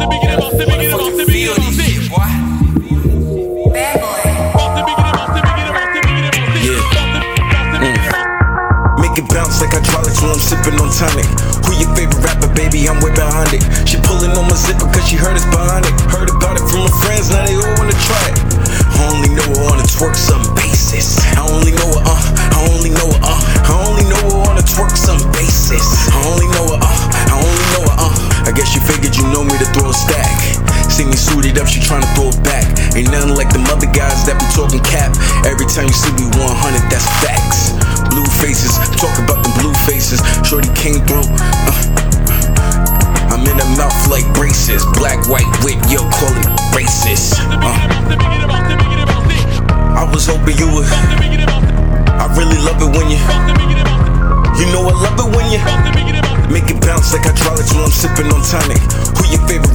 Motherfucking feel this shit, boy. Make it bounce like hydraulics when I'm sipping on tonic. Who your favorite rapper, baby? I'm way behind it. She pulling on my zipper cause she heard us behind it. Heard about it from a stack. See me suited up, she tryna throw it back. Ain't nothing like them other guys that be talking cap. Every time you see me 100, that's facts. Blue faces, talk about them blue faces. Shorty came through. uh, I'm in her mouth like braces. Black, white, wit, yo, call it racist. Uh, I was hoping you would. I really love it when you. You know I love it when you. Make it bounce like hydraulics when I'm sipping on tonic. Who your favorite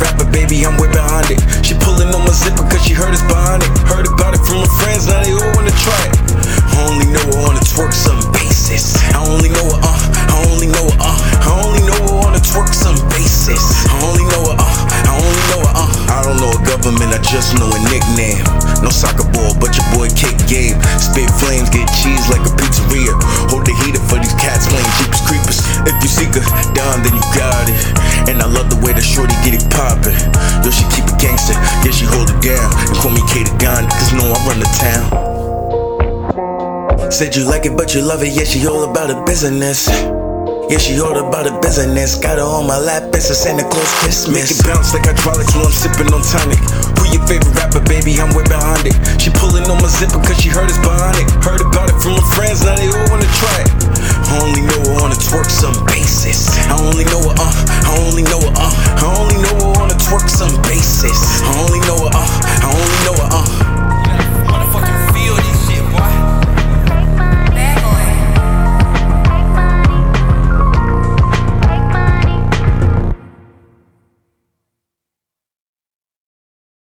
baby? I'm way behind it. She pulling on my zipper cause she heard us behind it. Heard about it from her friends, now they all wanna try it. I only know her on a twerk some basis. I only know her, uh, I only know her, uh, I only know her on a twerk some basis. I only know her, uh, I only know her, uh. I don't know a government, I just know a nickname. No soccer ball, but your boy kick game. Spit flames, get cheese like a pizzeria. Hold the heater for these cats playing Jeepers Creepers. If you seek her down, then you got it. And I love the way the shorty get it poppin'. Know I run the town. Said you like it, but you love it, yeah, she all about the business. Yeah, she all about her business. Got her on my lap, it's a Santa Claus Christmas. Make it bounce like hydraulics when I'm sipping on tonic. Who your favorite rapper, baby? I'm way behind it. She pulling on my zipper cause she heard us behind it. Heard about it from her friends, now they all wanna try it. I only know her on a twerk some basis. I only know her, uh, I only know